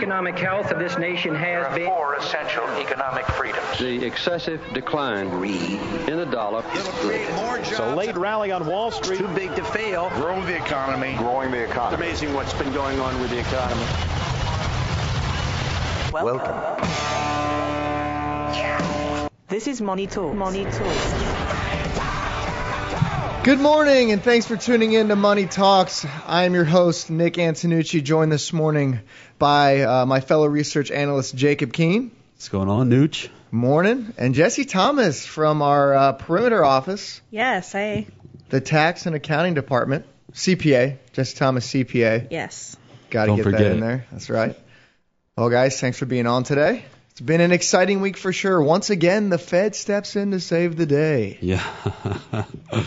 economic health of this nation has There are been. four essential economic freedoms. The excessive decline in the dollar. So late rally on Wall Street. Too big to fail. Grow the economy. Growing the economy. Amazing what's been going on with the economy. Welcome. This is Money Talks. Money Talks. Good morning, and thanks for tuning in to Money Talks. I am your host, Nick Antonucci, joined this morning by uh, my fellow research analyst, Jacob Keene. What's going on, Nooch? Morning. And Jesse Thomas from our uh, perimeter office, Yes, I. the tax and accounting department, CPA, Jesse Thomas CPA. Yes. Got to Don't get that forget in it. there. That's right. Well, guys, thanks for being on today. It's been an exciting week for sure. Once again, the Fed steps in to save the day. Yeah.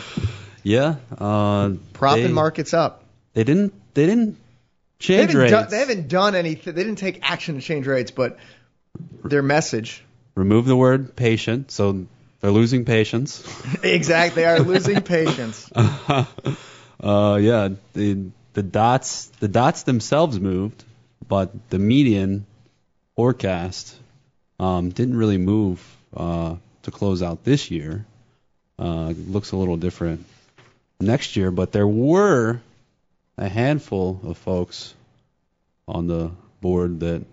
yeah. Uh, Propping they, markets up. They didn't. They didn't change haven't, rates. done, they haven't done anything. They didn't take action to change rates, but their message. Remove the word patient, so they're losing patience. exactly. They are losing patience. uh, yeah. The the dots the dots themselves moved, but the median forecast um, didn't really move uh, to close out this year. Uh, looks a little different next year, but there were a handful of folks on the board that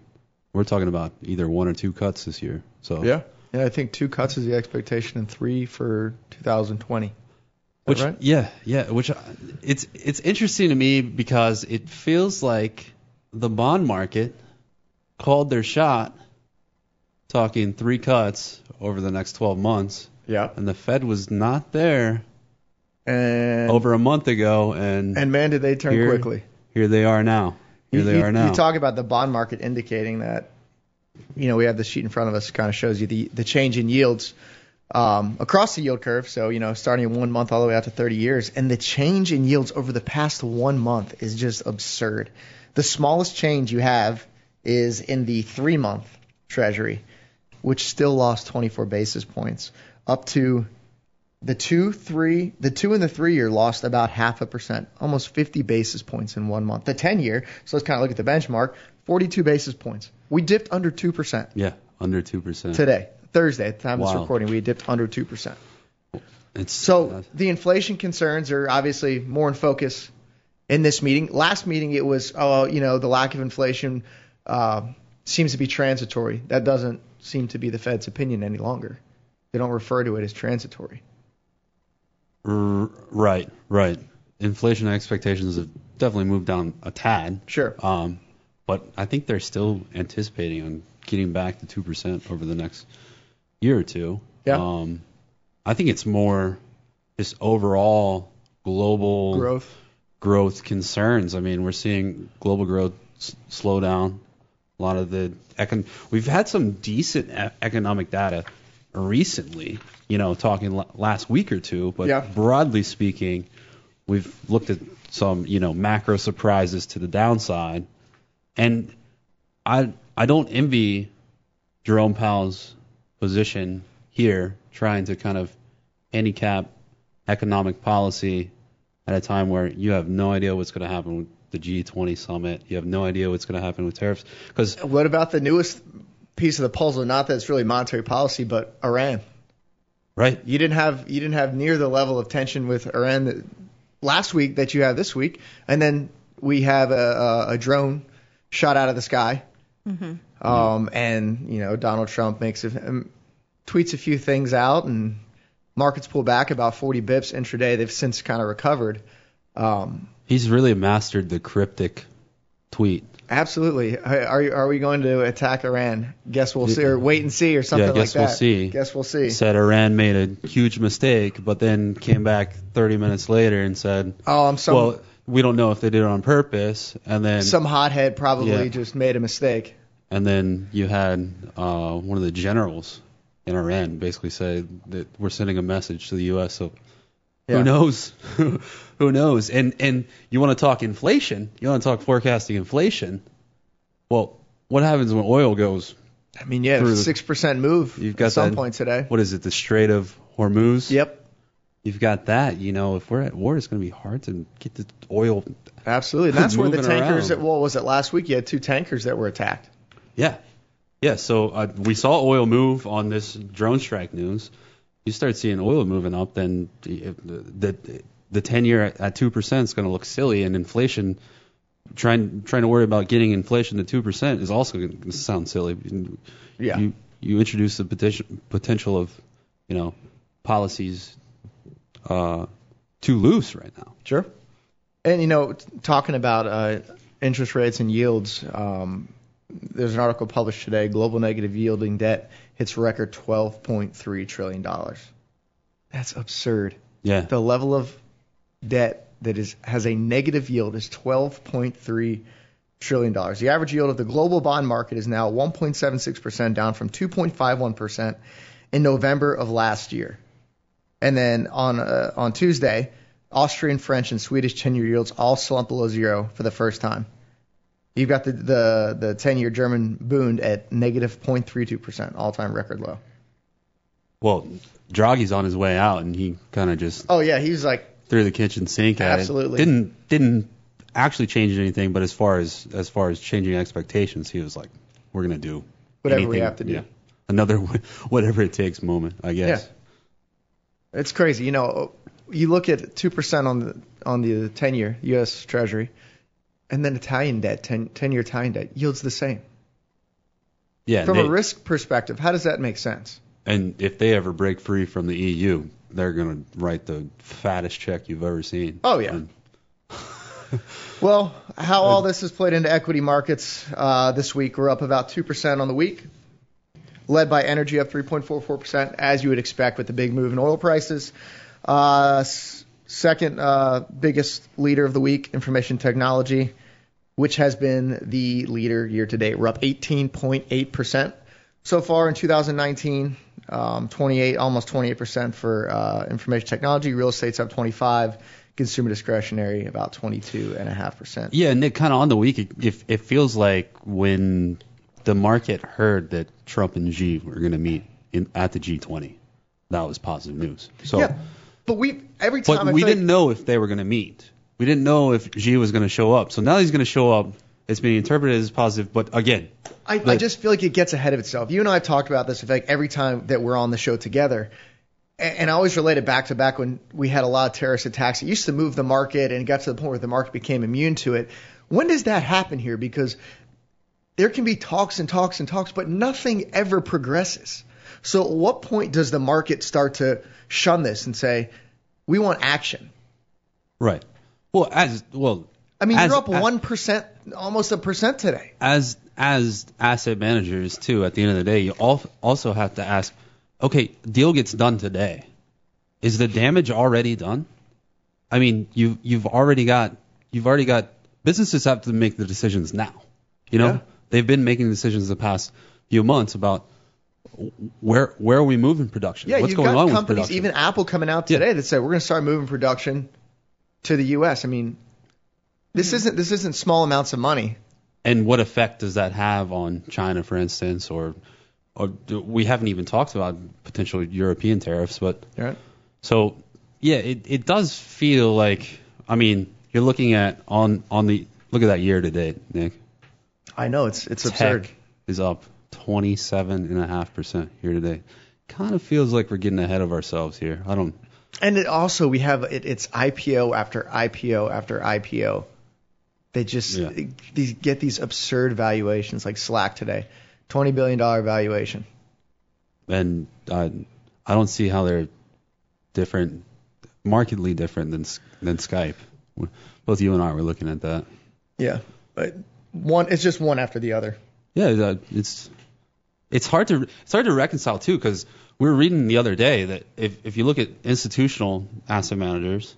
we're talking about either one or two cuts this year. So Yeah. Yeah, I think two cuts is the expectation and three for 2020. Which right? yeah, yeah, which uh, it's it's interesting to me because it feels like the bond market called their shot talking three cuts over the next 12 months Yeah. and the Fed was not there And over a month ago and and man, did they turn here, quickly. Here they are now. Here you, they you- are now. You talk about the bond market indicating that, you know, we have the sheet in front of us kind of shows you the, the change in yields um, across the yield curve. So, you know, starting in one month all the way out to 30 years. And the change in yields over the past one month is just absurd. The smallest change you have is in the three month treasury, which still lost 24 basis points, up to the two, three, the two and the three year lost about half a percent, almost 50 basis points in one month. The 10 year, so let's kind of look at the benchmark, 42 basis points. We dipped under 2% yeah, under 2%. today, Thursday, at the time of this recording, we dipped under 2%. It's So the inflation concerns are obviously more in focus in this meeting. Last meeting, it was, oh, you know, the lack of inflation uh, seems to be transitory. That doesn't seem to be the Fed's opinion any longer. They don't refer to it as transitory. R- right, right. Inflation expectations have definitely moved down a tad. Sure. Um, but I think they're still anticipating on getting back to two percent over the next year or two. Yeah. Um, I think it's more just overall global Growth. growth concerns. I mean, we're seeing global growth s- slow down. A lot of the econ- we've had some decent e- economic data recently. You know, talking l- last week or two, but Yeah. broadly speaking, we've looked at some you know macro surprises to the downside, and I I don't envy Jerome Powell's position here, trying to kind of handicap economic policy at a time where you have no idea what's going to happen with the G20 summit. You have no idea what's going to happen with tariffs because What about the newest piece of the puzzle? Not that it's really monetary policy, but Iran. right, You didn't have you didn't have near the level of tension with Iran that, last week that you had this week, and then we have a, a, a drone shot out of the sky, um, and you know Donald Trump makes a, um, tweets a few things out, and markets pull back about 40 bips intraday. They've since kind of recovered. Um, he's really mastered the cryptic tweet. Absolutely. Are are we going to attack Iran? Guess we'll see, or wait and see, or something yeah, guess like that. we'll see. Guess we'll see. Said Iran made a huge mistake, but then came back 30 minutes later and said, Oh, I'm some "Well, we don't know if they did it on purpose." And then some hothead probably Yeah. just made a mistake. And then you had uh, one of the generals in Iran basically say that we're sending a message to the U.S. So Yeah. who knows? who knows? And and you want to talk inflation? You want to talk forecasting inflation? Well, what happens when oil goes? I mean, yeah, six percent move You've got at some that- point today. What is it? The Strait of Hormuz. Yep, You've got that. You know, if we're at war, it's going to be hard to get the oil. absolutely. And that's where the tankers. That, what was it last week? You had two tankers that were attacked. Yeah, yeah. So uh, we saw oil move on this drone strike news. You start seeing oil moving up, then the the, the 10 year at two percent is going to look silly, and inflation. Trying trying to worry about getting inflation to two percent is also going to sound silly. Yeah. You you introduce the potential potential of you know policies uh, too loose right now. Sure. And you know, talking about uh, interest rates and yields, um, there's an article published today. Global negative yielding debt hits record 12.3 trillion dollars. That's absurd. Yeah. The level of debt that is has a negative yield is 12.3 trillion dollars. The average yield of the global bond market is now 1.76 percent, down from 2.51 percent in November of last year. And then on uh, on Tuesday, Austrian, French, and Swedish 10-year yields all slumped below zero for the first time. You've got the the, the 10-year German Bund at negative negative 0.32 percent, all-time record low. Well, Draghi's on his way out, and he kind of just Oh yeah, he's like threw the kitchen sink at Absolutely. it. Didn't didn't actually change anything, but as far as as far as changing expectations, he was like, "We're gonna do Whatever we have to do." Yeah, another whatever it takes moment, I guess. Yeah. It's crazy. You know, you look at two percent on the on the ten year U.S. Treasury, and then Italian debt, 10, 10 year Italian debt yields the same. Yeah. From they- a risk perspective, how does that make sense? and if they ever break free from the EU, they're gonna write the fattest check you've ever seen. Oh, yeah. And- Well, how all this has played into equity markets uh, this week, we're up about 2% on the week, led by energy up 3.44%, as you would expect with the big move in oil prices. Uh, second uh, biggest leader of the week, information technology, which has been the leader year to date. We're up 18.8% so far in 2019. Um, 28, almost 28% for uh, information technology. Real estate's up 25. Consumer discretionary about 22.5%. Yeah, Nick, kind of on the week, it, it, it feels like when the market heard that Trump and Xi were going to meet in, at the G20, that was positive news. So, Yeah, but we every time but I we didn't like, know if they were going to meet. We didn't know if Xi was going to show up. So now he's going to show up. It's being interpreted as positive, but again, I, I just feel like it gets ahead of itself. You and I have talked about this. Like every time that we're on the show together, and, and I always relate it back to back when we had a lot of terrorist attacks. It used to move the market, and it got to the point where the market became immune to it. When does that happen here? Because there can be talks and talks and talks, but nothing ever progresses. So at what point does the market start to shun this and say, we want action? right. Well, as well, I mean, as, you're up one percent, almost a percent today. as as asset managers too. At the end of the day, you also have to ask, okay, deal gets done today. Is the damage already done? I mean, you you've already got you've already got businesses have to make the decisions now. You know, Yeah. they've been making decisions the past few months about where where are we moving production? Yeah, What's you've going got on companies, even Apple coming out Yeah. today that said we're going to start moving production to the U.S. I mean, this mm-hmm. isn't this isn't small amounts of money. and what effect does that have on China, for instance, or or do- we haven't even talked about potential European tariffs, but Right. so yeah, it, it does feel like I mean you're looking at on on the look at that year to date, Nick. I know it's it's Tech absurd. is up 27.5 percent year to date. Kind of feels like we're getting ahead of ourselves here. I don't. And it also we have it, it's IPO after IPO after IPO. They just Yeah. these get these absurd valuations like Slack today, twenty billion dollar valuation. and I I don't see how they're different, markedly different than than Skype. Both you and I were looking at that. Yeah, but one it's just one after the other. Yeah, it's it's hard to it's hard to reconcile too because we were reading the other day that if if you look at institutional asset managers,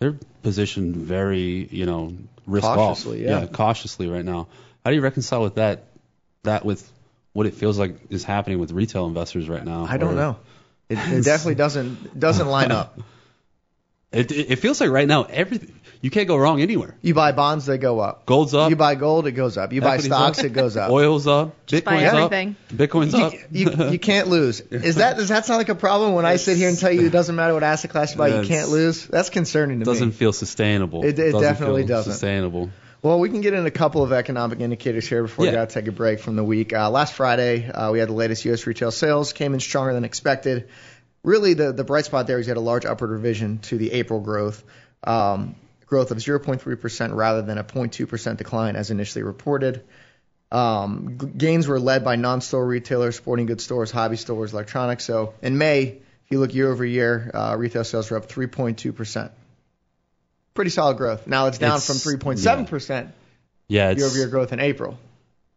they're positioned very you know risk Cautiously, off, yeah. cautiously right now. How do you reconcile with that that with what it feels like is happening with retail investors right now? I don't Or- know. It, it definitely doesn't doesn't line up. It it feels like right now everything you can't go wrong anywhere. You buy bonds, they go up. Gold's up. You buy gold, it goes up. You buy stocks, up. it goes up. Oil's up. Just buy Bitcoin's everything. up. Bitcoin's up. You, you, you can't lose. Is that does that sound like a problem when I sit here and tell you it doesn't matter what asset class you buy, you can't lose? That's concerning to doesn't me. feel sustainable. It- it Doesn't definitely feel doesn't. Sustainable. Well, we can get in a couple of economic indicators here before we got to take a break from the week. Uh, last Friday, uh, we had the latest U.S. retail sales came in stronger than expected. Really, the the bright spot there is you had a large upward revision to the April growth, um, growth of 0.3% rather than a 0.2% decline as initially reported. Um, gains were led by non-store retailers, sporting goods stores, hobby stores, electronics. So in May, if you look year over year, uh, retail sales were up 3.2%. Pretty solid growth. Now it's down It's- from 3.7% Yeah, it's, year over year growth in April.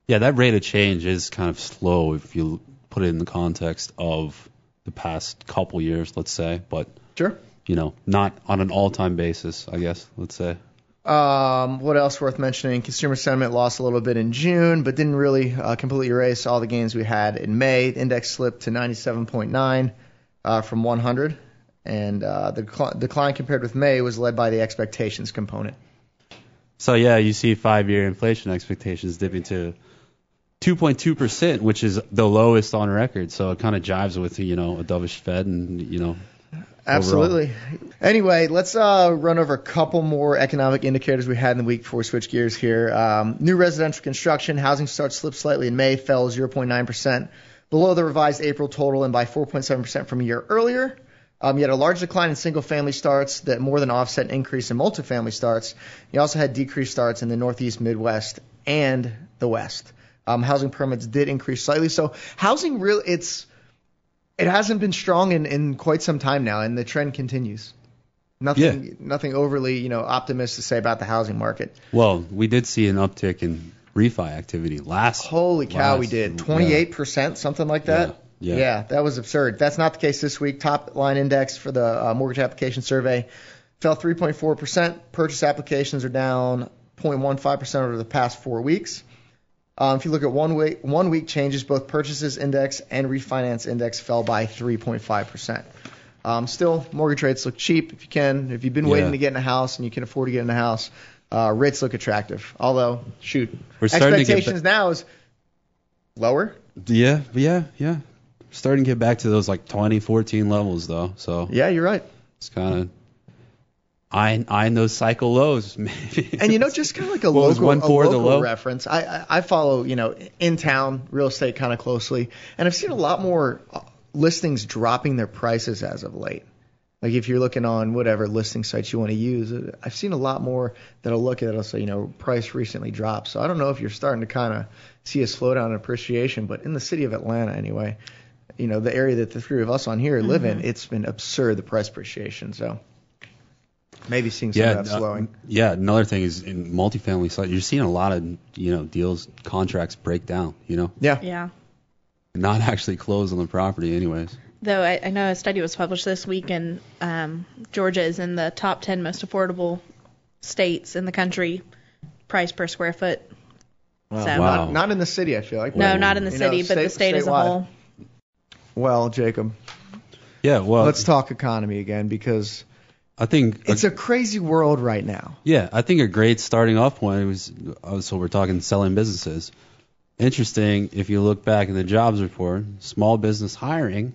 yeah, that rate of change is kind of slow if you put it in the context of the past couple years, let's say, but Sure. You know, not on an all-time basis, I guess, let's say. Um, what else worth mentioning? Consumer sentiment lost a little bit in June, but didn't really uh, completely erase all the gains we had in May. The index slipped to 97.9 uh, from 100, and uh, the decli- decline compared with May was led by the expectations component. So yeah, you see five-year inflation expectations dipping to 2.2%, which is the lowest on record. So it kind of jives with you know a dovish Fed and you know Absolutely. Anyway, let's uh, run over a couple more economic indicators we had in the week before we switch gears here. Um, new residential construction, housing starts slipped slightly in May, fell 0.9%, below the revised April total and by 4.7% from a year earlier. Um, you had a large decline in single family starts that more than offset an increase in multifamily starts. You also had decreased starts in the Northeast, Midwest, and the West. Um, housing permits did increase slightly. So housing really, it's it hasn't been strong in, in quite some time now, and the trend continues. Nothing, nothing overly, you know, optimistic to say about the housing market. Well, we did see an uptick in refi activity last. Holy cow, we did 28 percent, something like that. Yeah, yeah. that was absurd. That's not the case this week. Top line index for the uh, mortgage application survey fell 3.4 percent. Purchase applications are down 0.15 percent over the past four weeks. Um, if you look at one week, one week changes, both purchases index and refinance index fell by 3.5 percent. Um, still, mortgage rates look cheap if you can. If you've been waiting to get in a house and you can afford to get in a house, uh, rates look attractive. Although, shoot, We're expectations now is lower. Yeah, yeah, yeah. Starting to get back to those like 2014 levels though. So Yeah, you're right. it's kind of eyeing, eyeing those cycle lows. Maybe. And you know, just kind of like a What local, one a for the local low? reference. I, I I follow you know in town real estate kind of closely, and I've seen a lot more uh, listings dropping their prices as of late. Like if you're looking on whatever listing sites you want to use, uh, I've seen a lot more that'll look at it. It'll say you know price recently dropped. So I don't know if you're starting to kind of see a slowdown in appreciation, but in the city of Atlanta anyway, you know the area that the three of us on here live in, it's been absurd the price appreciation. So maybe seeing some yeah, of that uh, slowing. yeah. Another thing is in multifamily side, you're seeing a lot of you know deals, contracts break down. You know, Yeah. Yeah. not actually close on the property, anyways. Though I, I know a study was published this week, and um, Georgia is in the top 10 most affordable states in the country, price per square foot. So, Wow. Not, not in the city, I feel like. No, not in the You know, city, but the state- state as a whole. Well, Jacob, Yeah, well, let's talk economy again because I think it's a crazy world right now. Yeah, I think a great starting off point was uh, so we're talking selling businesses. Interesting, if you look back in the jobs report, small business hiring,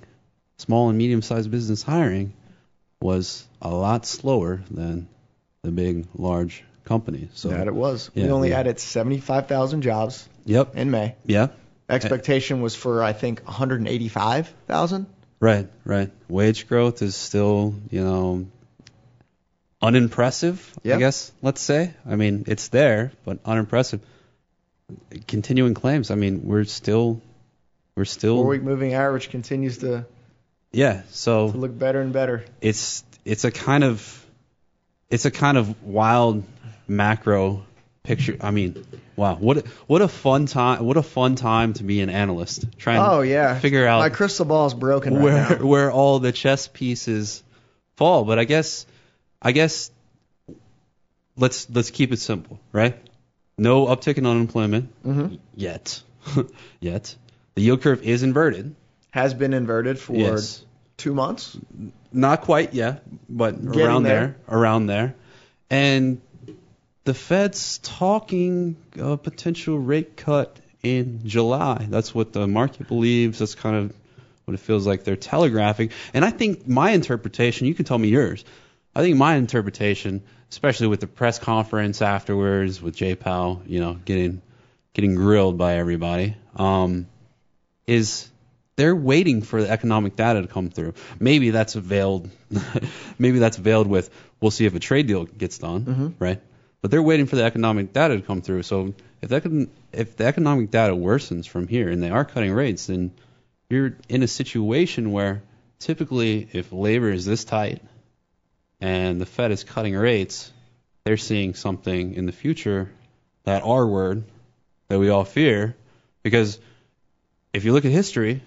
small and medium sized business hiring was a lot slower than the big large companies. So that it was. we only yeah. added 75,000 jobs Yep. in May. Yeah. Expectation was for I think 185,000. Right, right. Wage growth is still, you know, unimpressive. I guess, let's say. I mean, it's there, but unimpressive. Continuing claims, I mean, we're still we're still Four week moving average continues to, Yeah, so to look better and better. it's it's a kind of it's a kind of wild macro picture. I mean, wow, what a, what a fun time! What a fun time to be an analyst trying Oh to yeah. figure out My crystal ball is broken right where now. where all the chess pieces fall. But I guess I guess let's let's keep it simple, right? No uptick in unemployment Mhm. yet, yet. The yield curve is inverted. Has been inverted for Yes. two months. Not quite yet, but Getting around there. there. around there. And the Fed's talking a potential rate cut in July. That's what the market believes. That's kind of what it feels like they're telegraphing. And I think my interpretation, you can tell me yours. I think my interpretation, especially with the press conference afterwards with Jay Powell, you know, getting getting grilled by everybody, um, is they're waiting for the economic data to come through. Maybe that's veiled. maybe that's veiled with we'll see if a trade deal gets done, right? But they're waiting for the economic data to come through. So if that can, if the economic data worsens from here and they are cutting rates, then you're in a situation where typically if labor is this tight and the Fed is cutting rates, they're seeing something in the future, that R word that we all fear, because if you look at history,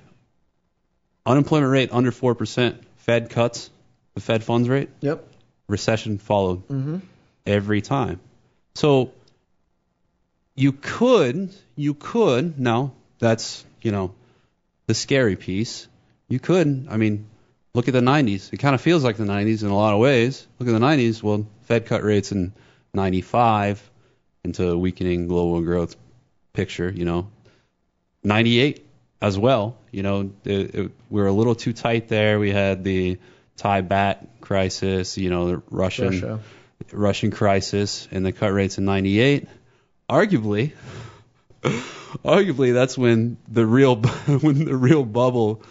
unemployment rate under 4%, Fed cuts the Fed funds rate, Yep. recession followed Mm-hmm. every time. So you could, you could, no, that's, you know, the scary piece. You could, I mean, look at the 90s. It kind of feels like the 90s in a lot of ways. Look at the 90s. Well, Fed cut rates in 95 into a weakening global growth picture, you know. 98 as well, you know, it, it, we were a little too tight there. We had the Thai baht crisis, you know, the Russian Russia. Russian crisis and the cut rates in 98. Arguably, arguably that's when the real when the real bubble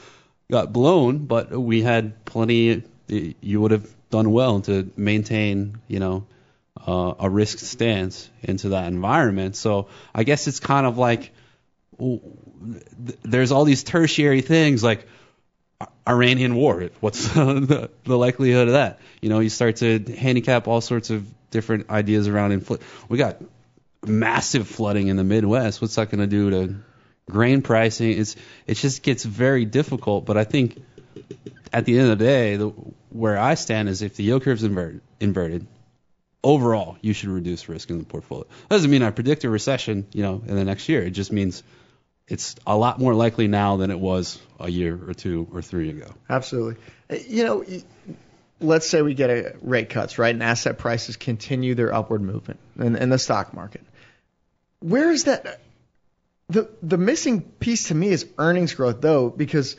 got blown, but we had plenty you would have done well to maintain, you know, uh, a risk stance into that environment. So I guess it's kind of like there's all these tertiary things like Iranian war. What's the, the likelihood of that? You know, you start to handicap all sorts of different ideas around We got massive flooding in the Midwest. What's that going to do to grain pricing? It's it just gets very difficult. But I think at the end of the day, the, where I stand is if the yield curve's inverted, inverted, overall you should reduce risk in the portfolio. That Doesn't mean I predict a recession, you know, in the next year. It just means it's a lot more likely now than it was a year or two or three ago. Absolutely. You know, let's say we get a rate cuts, right, and asset prices continue their upward movement in, in the stock market. Where is that? The the missing piece to me is earnings growth, though, because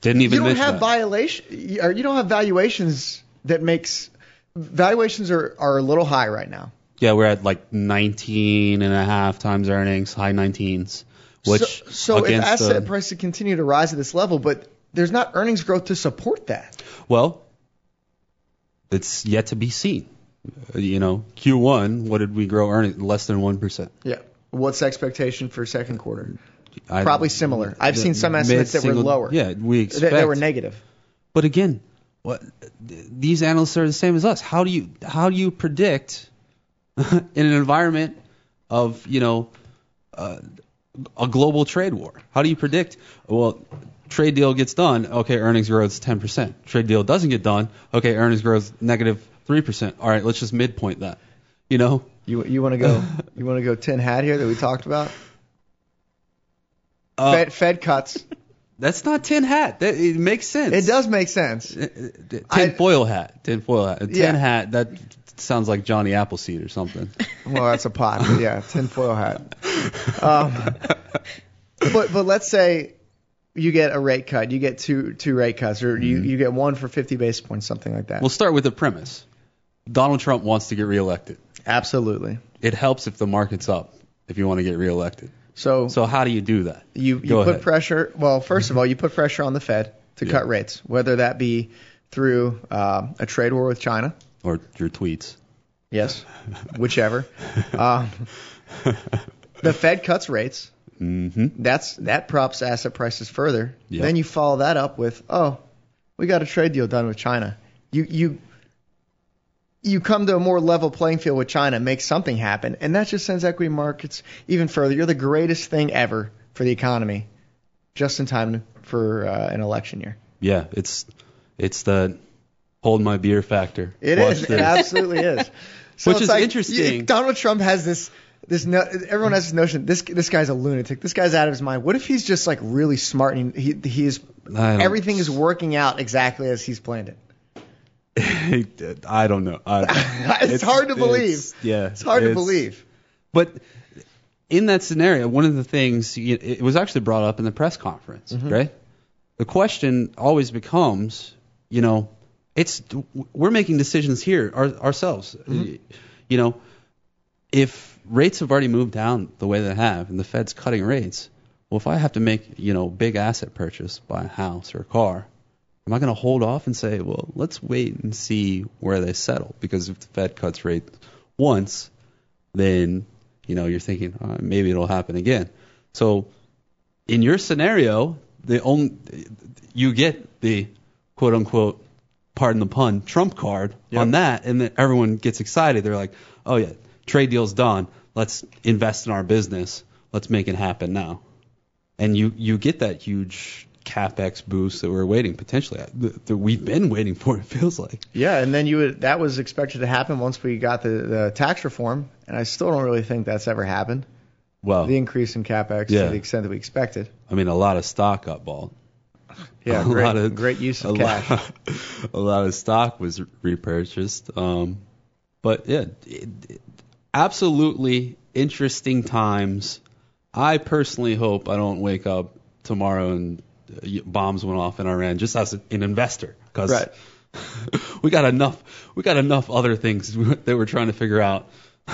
Didn't even you don't have that. violation, or you don't have valuations that makes valuations are are a little high right now. Yeah, we're at like 19 and a half times earnings, high 19s, which so, so if asset the, prices continue to rise at this level, but there's not earnings growth to support that. well, it's yet to be seen. You know, Q1, what did we grow earnings? Less than 1%. Yeah. What's the expectation for second quarter? I- Probably similar. I've seen some estimates that were lower. Yeah, we That, expect. that were negative. But again, what these analysts are the same as us. How do you how do you predict in an environment of you know uh, a global trade war? How do you predict? Well, trade deal gets done. Okay, earnings growth is 10%. Trade deal doesn't get done. Okay, earnings growth negative 3%. All right, let's just midpoint that. You know, You you want to go you want to go tin hat here that we talked about? uh, Fed, Fed cuts. that's not tin hat. That, it makes sense. It does make sense. Tin I- foil hat. Tin foil hat. A tin Yeah. hat. That sounds like Johnny Appleseed or something. Well, that's a pot. Yeah, tinfoil hat. Um, but but let's say you get a rate cut, you get two two rate cuts, or you, you get one for 50 basis points, something like that. We'll start with the premise. Donald Trump wants to get reelected. Absolutely. It helps if the market's up if you want to get reelected. So, So how do you do that? you you go put ahead. pressure. Well, first of all, you put pressure on the Fed to Yeah. cut rates, whether that be through uh, a trade war with China. Or your tweets. Yes, whichever. um, the Fed cuts rates. Mm-hmm. That's that props asset prices further. Yep. Then you follow that up with, oh, we got a trade deal done with China. You you you come to a more level playing field with China, make something happen, and that just sends equity markets even further. You're the greatest thing ever for the economy, just in time for uh, an election year. Yeah, it's it's the hold my beer factor. It Watch is. this. It absolutely is. So Which is like, interesting. you- Donald Trump has this. This no, everyone has this notion. This this guy's a lunatic. This guy's out of his mind. What if he's just like really smart and he he is everything is working out exactly as he's planned it. I don't know. I, It's hard to believe. it's- yeah, It's hard to believe. But in that scenario, one of the things it was actually brought up in the press conference, Mm-hmm. right? The question always becomes, you know, it's we're making decisions here our, ourselves. Mm-hmm. You know, if rates have already moved down the way they have, and the Fed's cutting rates, well, if I have to make you know big asset purchase, buy a house or a car, am I going to hold off and say, well, let's wait and see where they settle? Because if the Fed cuts rates once, then you know you're thinking uh, maybe it'll happen again. So in your scenario, the only you get the quote unquote pardon the pun trump card Yep. on that, and then everyone gets excited. They're like, oh yeah, trade deal's done. Let's invest in our business. Let's make it happen now. And you you get that huge capex boost that we're waiting potentially that that we've been waiting for. It feels like. Yeah, and then you would that was expected to happen once we got the, the tax reform, and I still don't really think that's ever happened. Well, The increase in capex Yeah. to the extent that we expected. I mean, a lot of stock got bought. Yeah, a great, lot of great use of a cash. Lot, a lot of stock was repurchased. Um, but yeah, it, it- absolutely interesting times. I personally hope I don't wake up tomorrow and uh, bombs went off in Iran just as an investor because Right. we got enough we got enough other things that we're trying to figure out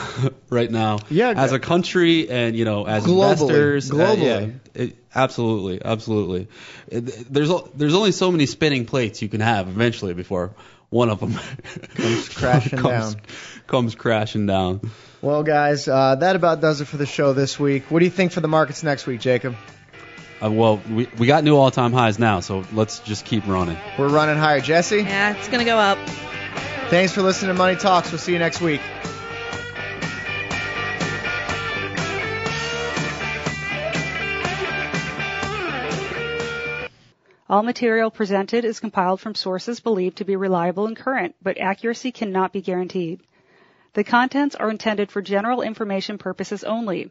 right now Yeah, as a country and you know as Globally, investors uh, globally. yeah, it, absolutely absolutely It- there's there's only so many spinning plates you can have eventually before one of them Comes crashing comes, down. comes crashing down Well, guys, uh, that about does it for the show this week. What do you think for the markets next week, Jacob? Uh, well we we got new all-time highs now so let's just keep running We're running higher. Jesse, Yeah, it's gonna go up. thanks for listening to Money Talks. We'll see you next week. All material presented is compiled from sources believed to be reliable and current, but accuracy cannot be guaranteed. The contents are intended for general information purposes only.